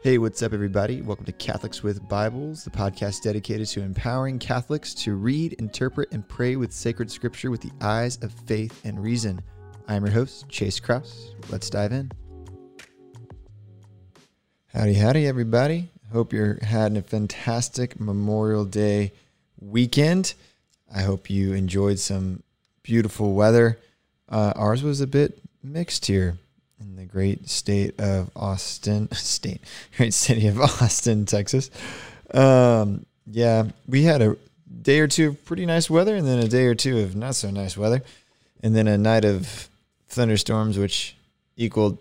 Hey, what's up, everybody? Welcome to Catholics with Bibles, the podcast dedicated to empowering Catholics to read, interpret, and pray with sacred scripture with the eyes of faith and reason. I'm your host, Chase Kraus. Let's dive in. Howdy, howdy, everybody. Hope you're having a fantastic Memorial Day weekend. I hope you enjoyed some beautiful weather. Uh, ours was a bit mixed here in the great state of Austin, state, great city of Austin, Texas. Um, yeah, we had a day or two of pretty nice weather, and then a day or two of not so nice weather, and then a night of thunderstorms, which equaled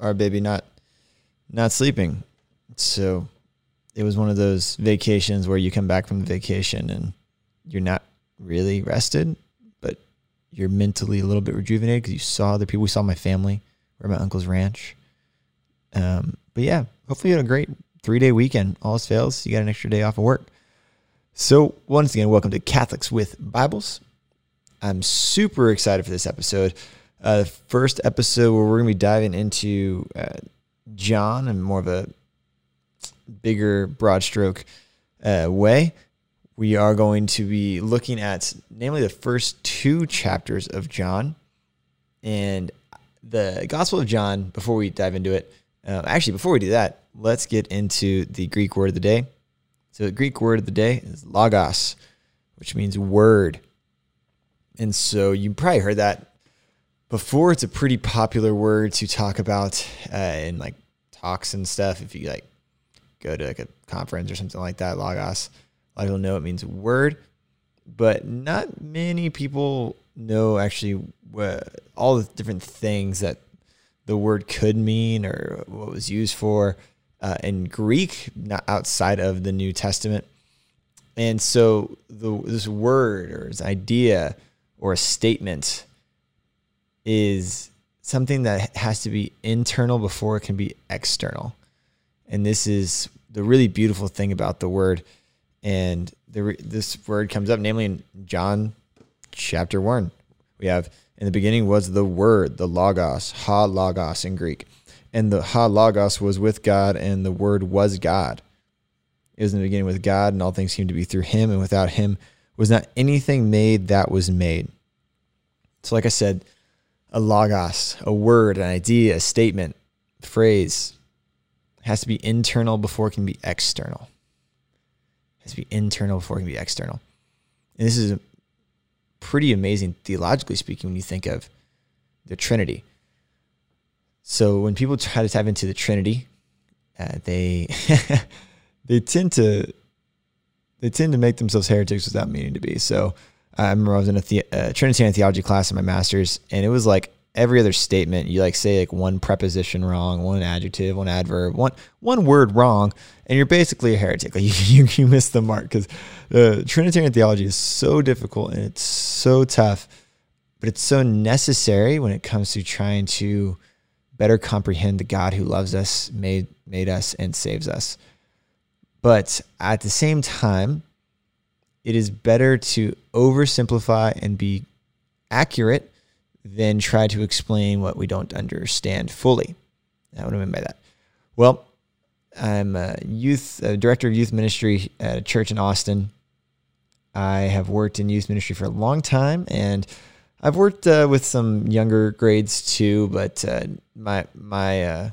our baby not not sleeping. So it was one of those vacations where you come back from vacation and you're not really rested, but you're mentally a little bit rejuvenated because you saw the people. We saw my family we're at my uncle's ranch. Um, but yeah, hopefully you had a great three day weekend. All fails, you got an extra day off of work. So once again, welcome to Catholics with Bibles. I'm super excited for this episode. Uh, the first episode where we're going to be diving into uh, John in more of a bigger, broad stroke uh, way. We are going to be looking at, namely, the first two chapters of John. And the Gospel of John, before we dive into it, uh, actually, before we do that, let's get into the Greek word of the day. So, the Greek word of the day is logos, which means word. And so, you probably heard that before. It's a pretty popular word to talk about uh, in like talks and stuff. If you like go to like a conference or something like that, logos, a lot of people know it means word, but not many people know actually what, all the different things that the word could mean or what was used for uh, in Greek, not outside of the New Testament. And so the, this word or this idea or a statement is something that has to be internal before it can be external. And this is the really beautiful thing about the word. And the, this word comes up, namely in John chapter 1. We have in the beginning was the word, the logos, ho logos in Greek. And the ho logos was with God, and the word was God. It was in the beginning with God, and all things seemed to be through him, and without him was not anything made that was made. So, like I said, a logos, a word, an idea, a statement, phrase has to be internal before it can be external. Has to be internal before it can be external. And this is pretty amazing theologically speaking when you think of the Trinity. So when people try to tap into the Trinity, uh, they they tend to they tend to make themselves heretics without meaning to be. So I remember I was in a the, uh, Trinitarian theology class in my master's, and it was like every other statement you like say like one preposition wrong, one adjective, one adverb, one one word wrong, and you're basically a heretic. Like you you, you miss the mark because uh, Trinitarian theology is so difficult and it's so tough, but it's so necessary when it comes to trying to better comprehend the God who loves us, made made us, and saves us. But at the same time, it is better to oversimplify and be accurate than try to explain what we don't understand fully. Now, what do I mean by that? Well, I'm a youth a director of youth ministry at a church in Austin. I have worked in youth ministry for a long time, and I've worked uh, with some younger grades too. But uh, my my uh,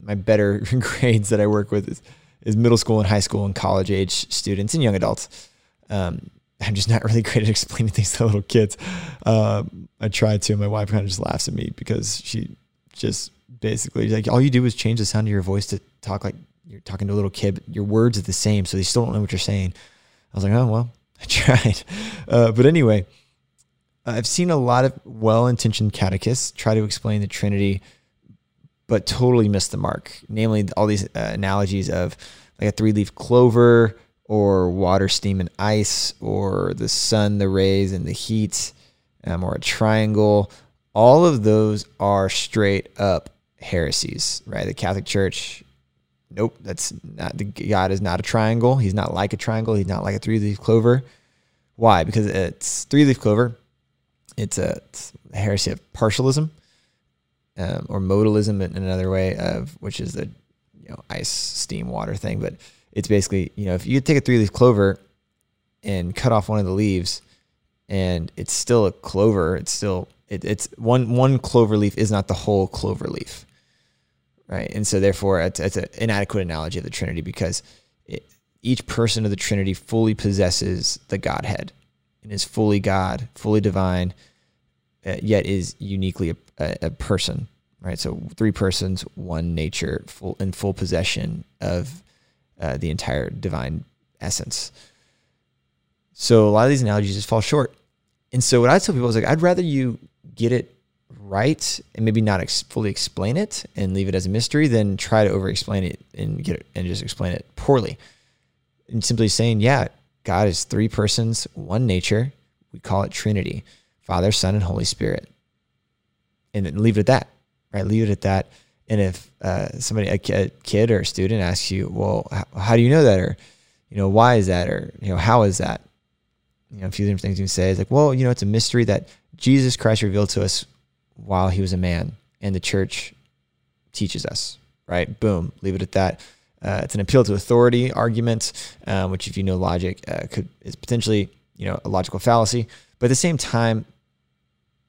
my better grades that I work with is, is middle school and high school and college age students and young adults. Um, I'm just not really great at explaining things to little kids. Uh, I tried to. My wife kind of just laughs at me because she just basically like all you do is change the sound of your voice to talk like you're talking to a little kid. Your words are the same, so they still don't know what you're saying. I was like, oh well, I tried. Uh, but anyway, I've seen a lot of well-intentioned catechists try to explain the Trinity, but totally miss the mark. Namely, all these uh, analogies of like a three-leaf clover or water, steam, and ice, or the sun, the rays, and the heat, um, or a triangle. All of those are straight up heresies, right? The Catholic Church, nope, that's not the God is not a triangle. He's not like a triangle. He's not like a three leaf clover. Why? Because it's three leaf clover. It's a, it's a heresy of partialism, um, or modalism in another way of which is the you know ice, steam, water thing, but it's basically you know if you take a three leaf clover and cut off one of the leaves, and it's still a clover, it's still it, it's one one clover leaf is not the whole clover leaf, right? And so therefore, it's, it's an inadequate analogy of the Trinity because it, each person of the Trinity fully possesses the Godhead and is fully God, fully divine, uh, yet is uniquely a, a, a, person, right? So three persons, one nature, full in full possession of uh, the entire divine essence. So a lot of these analogies just fall short. And so what I tell people is like, I'd rather you get it right and maybe not ex- fully explain it and leave it as a mystery than try to over explain it and get it and just explain it poorly. And simply saying, yeah, God is three persons, one nature. We call it Trinity Father, Son, and Holy Spirit. And then leave it at that, right? Leave it at that. And if uh, somebody, a kid or a student asks you, well, how, how do you know that? Or, you know, why is that? Or, you know, how is that? You know, a few different things you can say is like, well, you know, it's a mystery that Jesus Christ revealed to us while he was a man, and the church teaches us, right? Boom, leave it at that. Uh, it's an appeal to authority argument, um, which, if you know logic, uh, could is potentially you know a logical fallacy. But at the same time,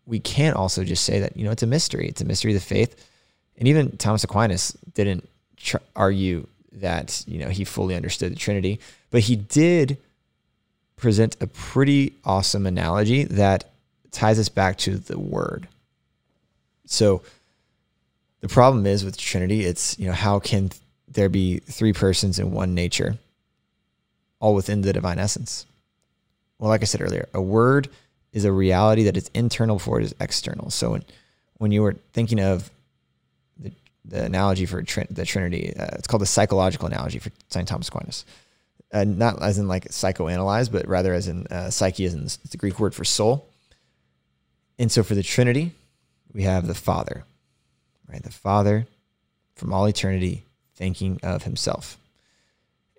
we can't also just say that you know it's a mystery. It's a mystery of the faith, and even Thomas Aquinas didn't tr- argue that you know he fully understood the Trinity, but he did present a pretty awesome analogy that ties us back to the Word. So the problem is with Trinity, it's you know how can there be three persons in one nature, all within the divine essence. Well, like I said earlier, a word is a reality that is internal before it is external. So when, when you were thinking of the, analogy for the Trinity, uh, it's called the psychological analogy for St. Thomas Aquinas. Uh, not as in like psychoanalyze, but rather as in uh, psyche, as in the Greek word for soul. And so for the Trinity, we have the Father, right? The Father from all eternity thinking of himself.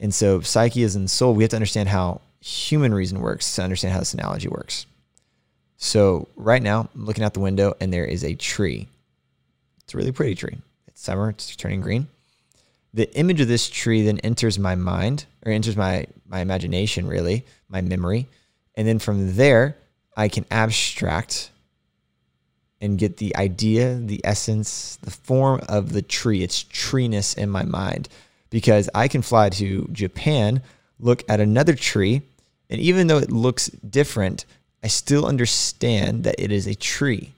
And so psyche is in soul. We have to understand how human reason works to understand how this analogy works. So right now, I'm looking out the window and there is a tree. It's a really pretty tree. It's summer, it's turning green. The image of this tree then enters my mind or enters my my imagination really, my memory. And then from there, I can abstract and get the idea, the essence, the form of the tree, its treeness in my mind. Because I can fly to Japan, look at another tree, and even though it looks different, I still understand that it is a tree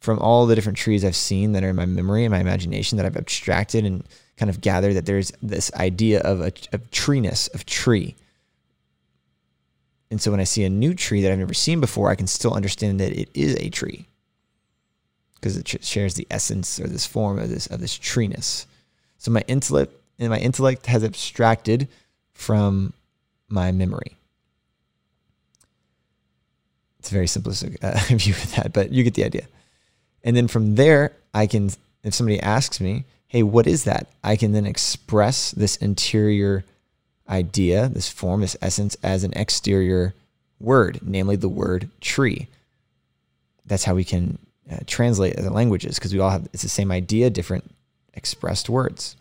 from all the different trees I've seen that are in my memory and my imagination that I've abstracted and kind of gathered that there's this idea of a of treeness, of tree. And so when I see a new tree that I've never seen before, I can still understand that it is a tree because it shares the essence or this form of this of this treeness. So my intellect and my intellect has abstracted from my memory. It's a very simplistic uh, view of that, but you get the idea. And then from there, I can, if somebody asks me, hey, what is that? I can then express this interior idea, this form, this essence as an exterior word, namely the word tree. That's how we can uh, translate the languages because we all have it's the same idea, different expressed words.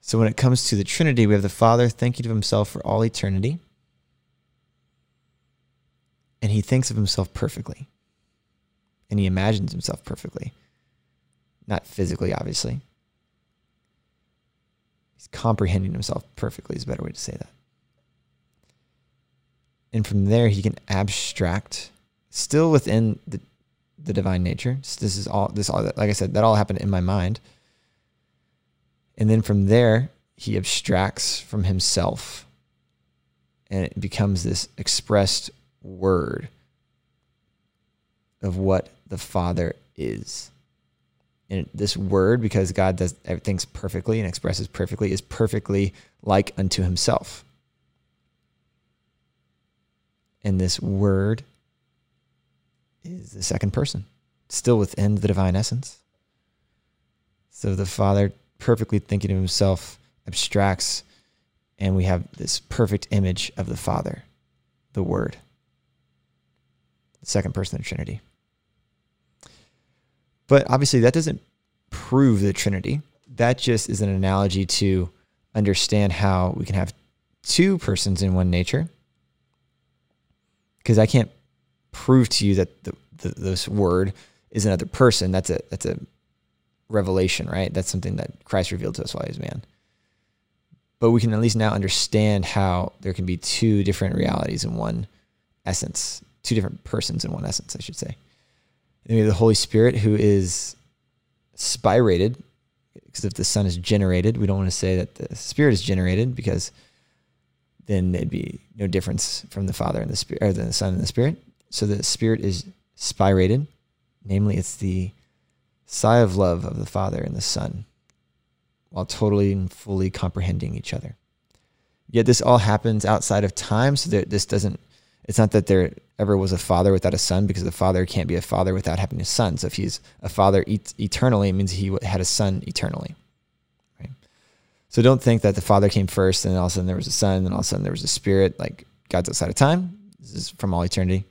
So when it comes to the Trinity, we have the Father thinking of himself for all eternity. And he thinks of himself perfectly. And he imagines himself perfectly. Not physically, obviously. He's comprehending himself perfectly, is a better way to say that. And from there, he can abstract, still within the the divine nature. This is all this all like I said that all happened in my mind. And then from there, he abstracts from himself and it becomes this expressed word of what the Father is. And this word, because God does everything's perfectly and expresses perfectly, is perfectly like unto himself. And this word is the second person, still within the divine essence. So the Father, perfectly thinking of himself, abstracts, and we have this perfect image of the Father, the Word, the second person of the Trinity. But obviously, that doesn't prove the Trinity that just is an analogy to understand how we can have two persons in one nature. Because I can't prove to you that the, the, this word is another person. That's a that's a revelation, right? That's something that Christ revealed to us while he was man. But we can at least now understand how there can be two different realities in one essence, two different persons in one essence, I should say. And we have the Holy Spirit who is spirated, because if the Son is generated, we don't want to say that the Spirit is generated because then there'd be no difference from the Father and the Spirit, or the Son and the Spirit. So the Spirit is spirated, namely, it's the sigh of love of the Father and the Son, while totally and fully comprehending each other. Yet this all happens outside of time, so that this doesn't. It's not that there ever was a father without a son, because the father can't be a father without having a son. So if he's a father et- eternally, it means he had a son eternally. So don't think that the father came first, and then all of a sudden there was a son, and all of a sudden there was a spirit. Like God's outside of time. This is from all eternity.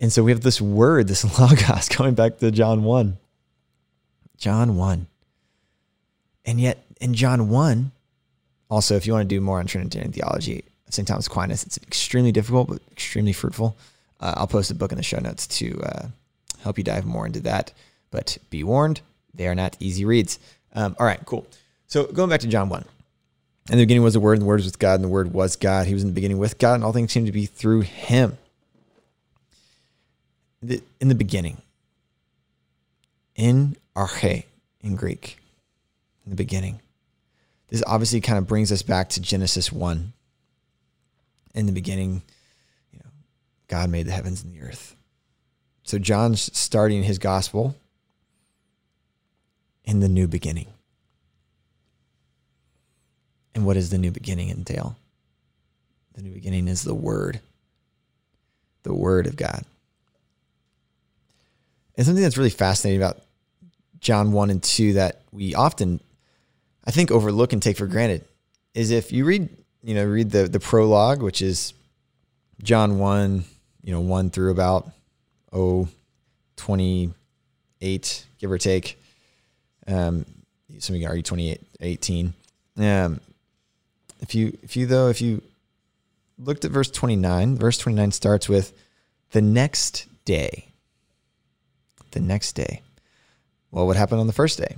And so we have this word, this logos, going back to John 1. John 1. And yet in John 1, also, if you want to do more on Trinitarian theology, St. Thomas Aquinas, it's extremely difficult, but extremely fruitful. Uh, I'll post a book in the show notes to uh, help you dive more into that. But be warned, they are not easy reads. Um, all right, cool. So going back to John 1. In the beginning was the Word, and the Word was with God, and the Word was God. He was in the beginning with God, and all things seem to be through Him the, in the beginning, in arche in Greek, in the beginning. This obviously kind of brings us back to Genesis 1. In the beginning, you know, God made the heavens and the earth. So John's starting his gospel in the new beginning. And what does the new beginning entail? The new beginning is the Word, the Word of God. And something that's really fascinating about John 1 and 2 that we often, I think, overlook and take for granted is if you read, you know, read the, the prologue, which is John 1, you know, 1 through about, oh, 28, give or take. Um, some of you argue 28, 18. Um, if you, if you, though, if you looked at verse 29, verse 29 starts with the next day the next day. Well, what happened on the first day?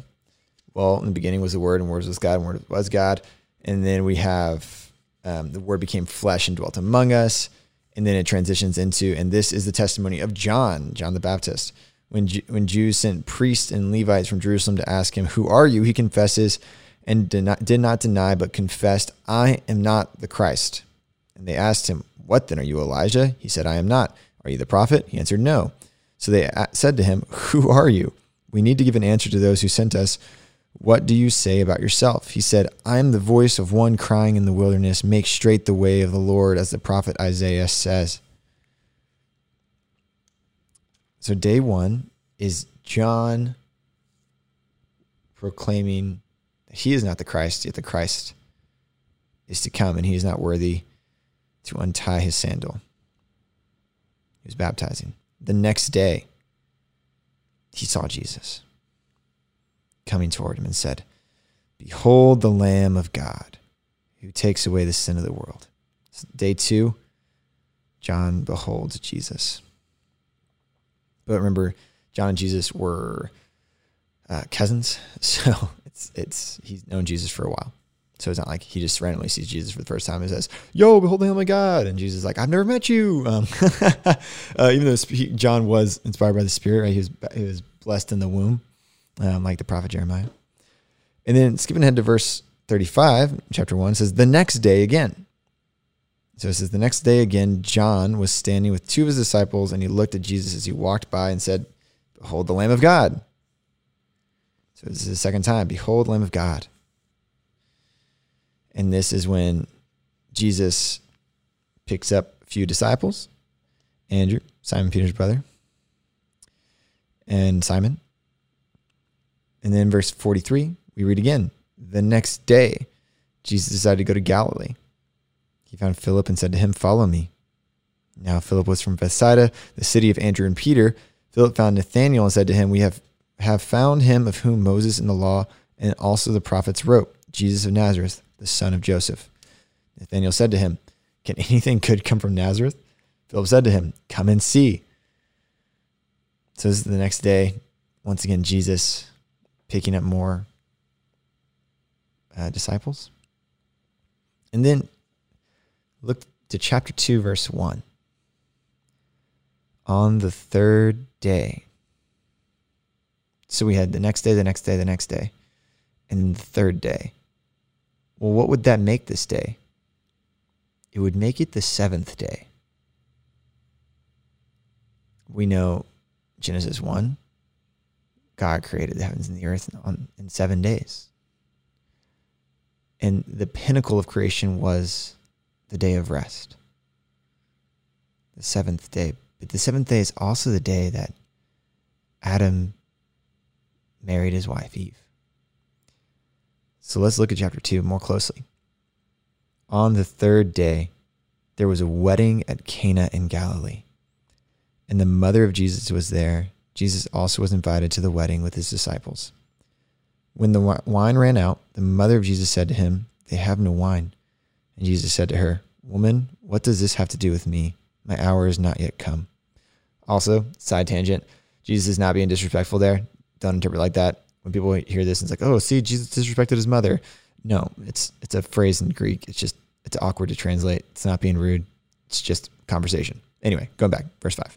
Well, in the beginning was the Word, and Word was God, and Word was God. And then we have um, the Word became flesh and dwelt among us. And then it transitions into, and this is the testimony of John, John the Baptist. When, when Jews sent priests and Levites from Jerusalem to ask him, Who are you? He confesses and did not, did not deny, but confessed, I am not the Christ. And they asked him, What then? Are you Elijah? He said, I am not. Are you the prophet? He answered, No. So they said to him, Who are you? We need to give an answer to those who sent us. What do you say about yourself? He said, I am the voice of one crying in the wilderness, make straight the way of the Lord, as the prophet Isaiah says. So, day one is John proclaiming that he is not the Christ, yet the Christ is to come, and he is not worthy to untie his sandal. He was baptizing the next day, he saw Jesus coming toward him and said, Behold the Lamb of God who takes away the sin of the world. Day two, John beholds Jesus. But remember, John and Jesus were uh, cousins, so it's it's he's known Jesus for a while. So it's not like he just randomly sees Jesus for the first time and says, "Yo, behold the Lamb of God," and Jesus is like, "I've never met you." Um, uh, even though John was inspired by the Spirit, right? he was he was blessed in the womb, um, like the prophet Jeremiah. And then skipping ahead to verse thirty-five, chapter one says, "The next day again." So it says, "The next day again, John was standing with two of his disciples, and he looked at Jesus as he walked by and said, Behold the Lamb of God." So this is the second time. Behold, Lamb of God. And this is when Jesus picks up a few disciples Andrew, Simon Peter's brother, and Simon. And then verse 43, we read again. The next day, Jesus decided to go to Galilee. He found Philip and said to him, Follow me. Now, Philip was from Bethsaida, the city of Andrew and Peter. Philip found Nathanael and said to him, We have have found him of whom Moses in the law and also the prophets wrote, Jesus of Nazareth, the son of Joseph. Nathanael said to him, Can anything good come from Nazareth? Philip said to him, Come and see. So this is the next day. Once again, Jesus picking up more uh, disciples. And then look to chapter 2, verse 1. On the third day. So we had the next day, the next day, the next day, and the third day. Well, what would that make this day? It would make it the seventh day. We know Genesis 1, God created the heavens and the earth on, in seven days. And the pinnacle of creation was the day of rest, the seventh day. But the seventh day is also the day that Adam married his wife, Eve. So let's look at chapter 2 more closely. On the third day, there was a wedding at Cana in Galilee, and the mother of Jesus was there. Jesus also was invited to the wedding with his disciples. When the wine ran out, the mother of Jesus said to him, They have no wine. And Jesus said to her, Woman, what does this have to do with me? My hour is not yet come. Also, side tangent, Jesus is not being disrespectful there. Don't interpret like that. When people hear this, it's like, oh, see, Jesus disrespected his mother. No, it's it's a phrase in Greek. It's just it's awkward to translate. It's not being rude. It's just conversation. Anyway, going back, verse five.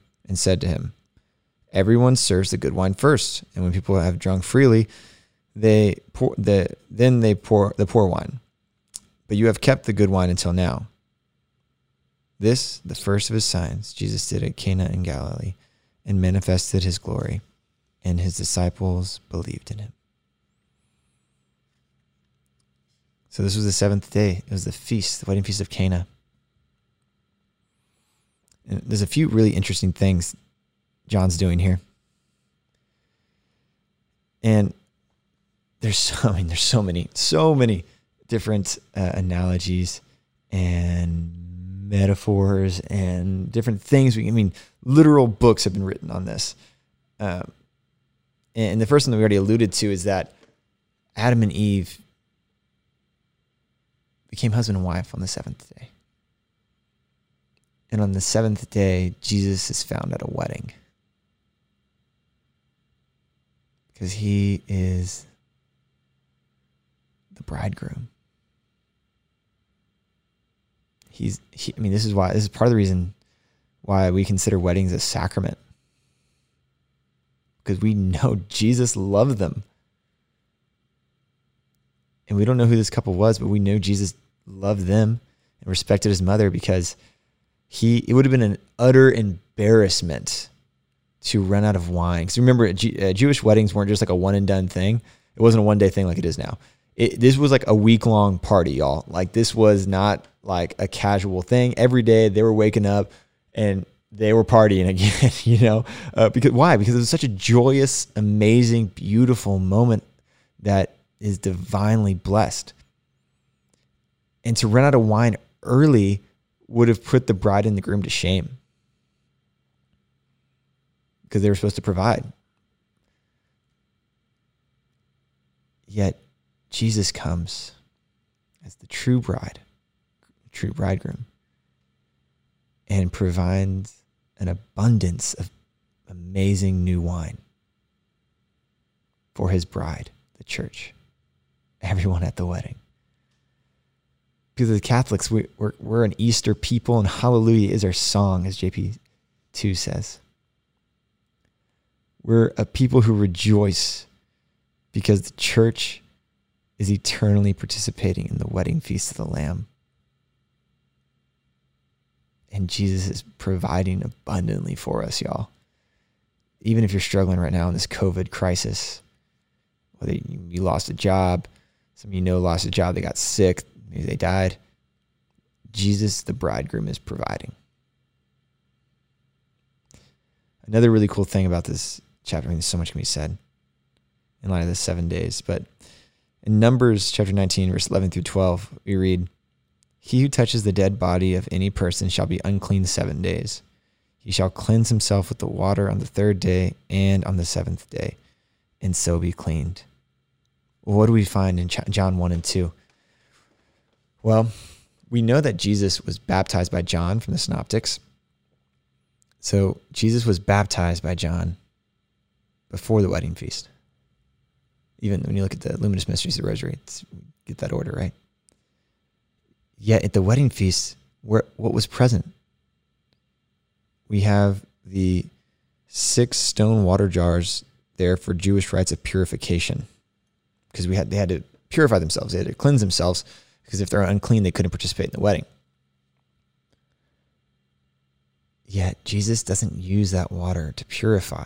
and said to him, Everyone serves the good wine first, and when people have drunk freely, they pour the then they pour the poor wine. But you have kept the good wine until now. This, the first of his signs, Jesus did at Cana in Galilee, and manifested his glory, and his disciples believed in him. So this was the seventh day. It was the feast, the wedding feast of Cana. And there's a few really interesting things John's doing here. And there's so, I mean, there's so many, so many different uh, analogies and metaphors and different things. I mean, literal books have been written on this. Um, and the first one that we already alluded to is that Adam and Eve became husband and wife on the seventh day. And on the seventh day, Jesus is found at a wedding. Because he is the bridegroom. He's, he, I mean, this is why, this is part of the reason why we consider weddings a sacrament. Because we know Jesus loved them. And we don't know who this couple was, but we know Jesus loved them and respected his mother because he it would have been an utter embarrassment to run out of wine. Because remember, uh, Jewish weddings weren't just like a one and done thing. It wasn't a one day thing like it is now. It, this was like a week long party, y'all. Like this was not like a casual thing. Every day they were waking up and they were partying again. You know, uh, because why? Because it was such a joyous, amazing, beautiful moment that is divinely blessed. And to run out of wine early would have put the bride and the groom to shame because they were supposed to provide. Yet Jesus comes as the true bride, true bridegroom, and provides an abundance of amazing new wine for his bride, the church, everyone at the wedding because the Catholics, we, we're, we're an Easter people, and hallelujah is our song, as JP2 says. We're a people who rejoice because the church is eternally participating in the wedding feast of the Lamb. And Jesus is providing abundantly for us, y'all. even if you're struggling right now in this COVID crisis, whether you lost a job, some of you know lost a job, they got sick, maybe they died. Jesus, the bridegroom, is providing. Another really cool thing about this chapter, I mean, so much can be said in light of the seven days, but in Numbers chapter 19, verse 11 through 12, we read, He who touches the dead body of any person shall be unclean seven days. He shall cleanse himself with the water on the third day and on the seventh day, and so be cleaned. What do we find in John 1 and 2? Well, we know that Jesus was baptized by John from the Synoptics. So Jesus was baptized by John before the wedding feast. Even when you look at the luminous mysteries of the rosary, get that order right. Yet at the wedding feast, where what was present? We have the six stone water jars there for Jewish rites of purification, because we had they had to purify themselves, they had to cleanse themselves because if they're unclean, they couldn't participate in the wedding. Yet Jesus doesn't use that water to purify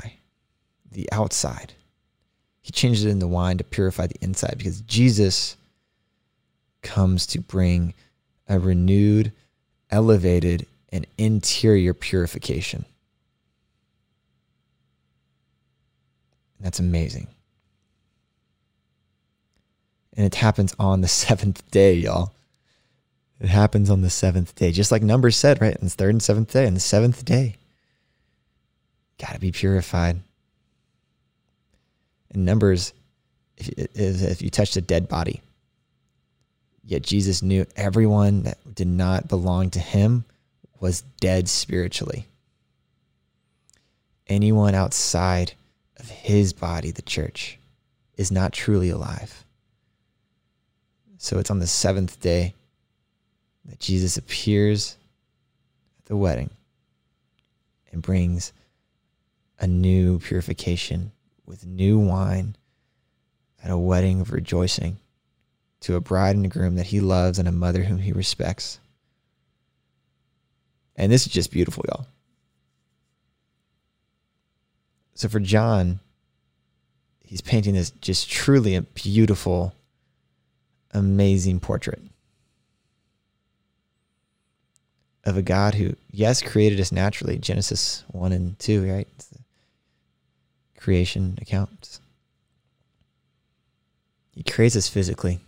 the outside. He changes it into wine to purify the inside because Jesus comes to bring a renewed, elevated, and interior purification. That's amazing. And it happens on the seventh day, y'all. It happens on the seventh day, just like Numbers said, right? On the third and seventh day, on the seventh day. Got to be purified. In Numbers, if, if you touched a dead body, yet Jesus knew everyone that did not belong to him was dead spiritually. Anyone outside of his body, the church, is not truly alive. So it's on the seventh day that Jesus appears at the wedding and brings a new purification with new wine at a wedding of rejoicing to a bride and a groom that he loves and a mother whom he respects. And this is just beautiful, y'all. So for John, he's painting this just truly a beautiful amazing portrait of a God who, yes, created us naturally. Genesis 1 and 2, right? creation accounts. He creates us physically.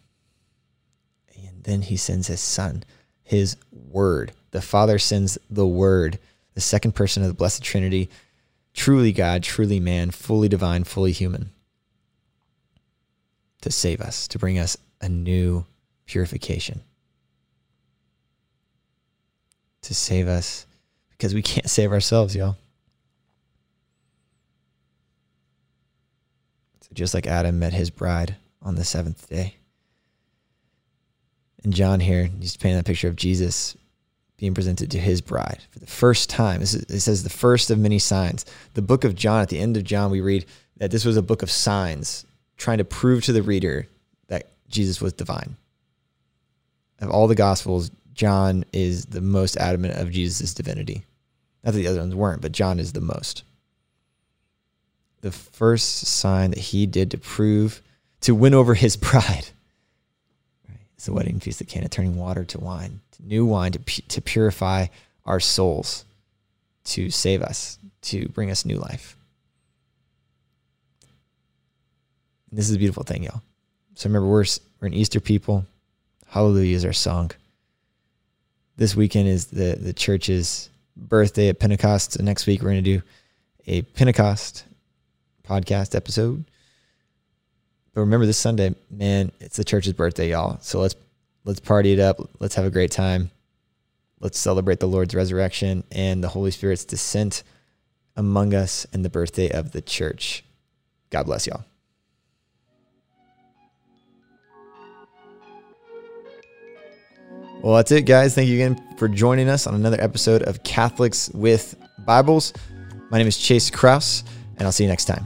And then he sends his son, his word. The Father sends the word, the second person of the Blessed Trinity, truly God, truly man, fully divine, fully human, to save us, to bring us a new purification to save us because we can't save ourselves, y'all. So just like Adam met his bride on the seventh day. And John here, he's painting that picture of Jesus being presented to his bride for the first time. Is, It says the first of many signs. The book of John, at the end of John, we read that this was a book of signs, trying to prove to the reader Jesus was divine. Of all the gospels, John is the most adamant of Jesus' divinity. Not that the other ones weren't, but John is the most. The first sign that he did to prove, to win over his bride, right, is the wedding feast of Cana, turning water to wine, to new wine to, to purify our souls, to save us, to bring us new life. And this is a beautiful thing, y'all. So remember, we're, we're an Easter people. Hallelujah is our song. This weekend is the, the church's birthday at Pentecost. So next week, we're going to do a Pentecost podcast episode. But remember this Sunday, man, it's the church's birthday, y'all. So let's let's party it up. Let's have a great time. Let's celebrate the Lord's resurrection and the Holy Spirit's descent among us and the birthday of the church. God bless y'all. Well, that's it, guys. Thank you again for joining us on another episode of Catholics with Bibles. My name is Chase Kraus, and I'll see you next time.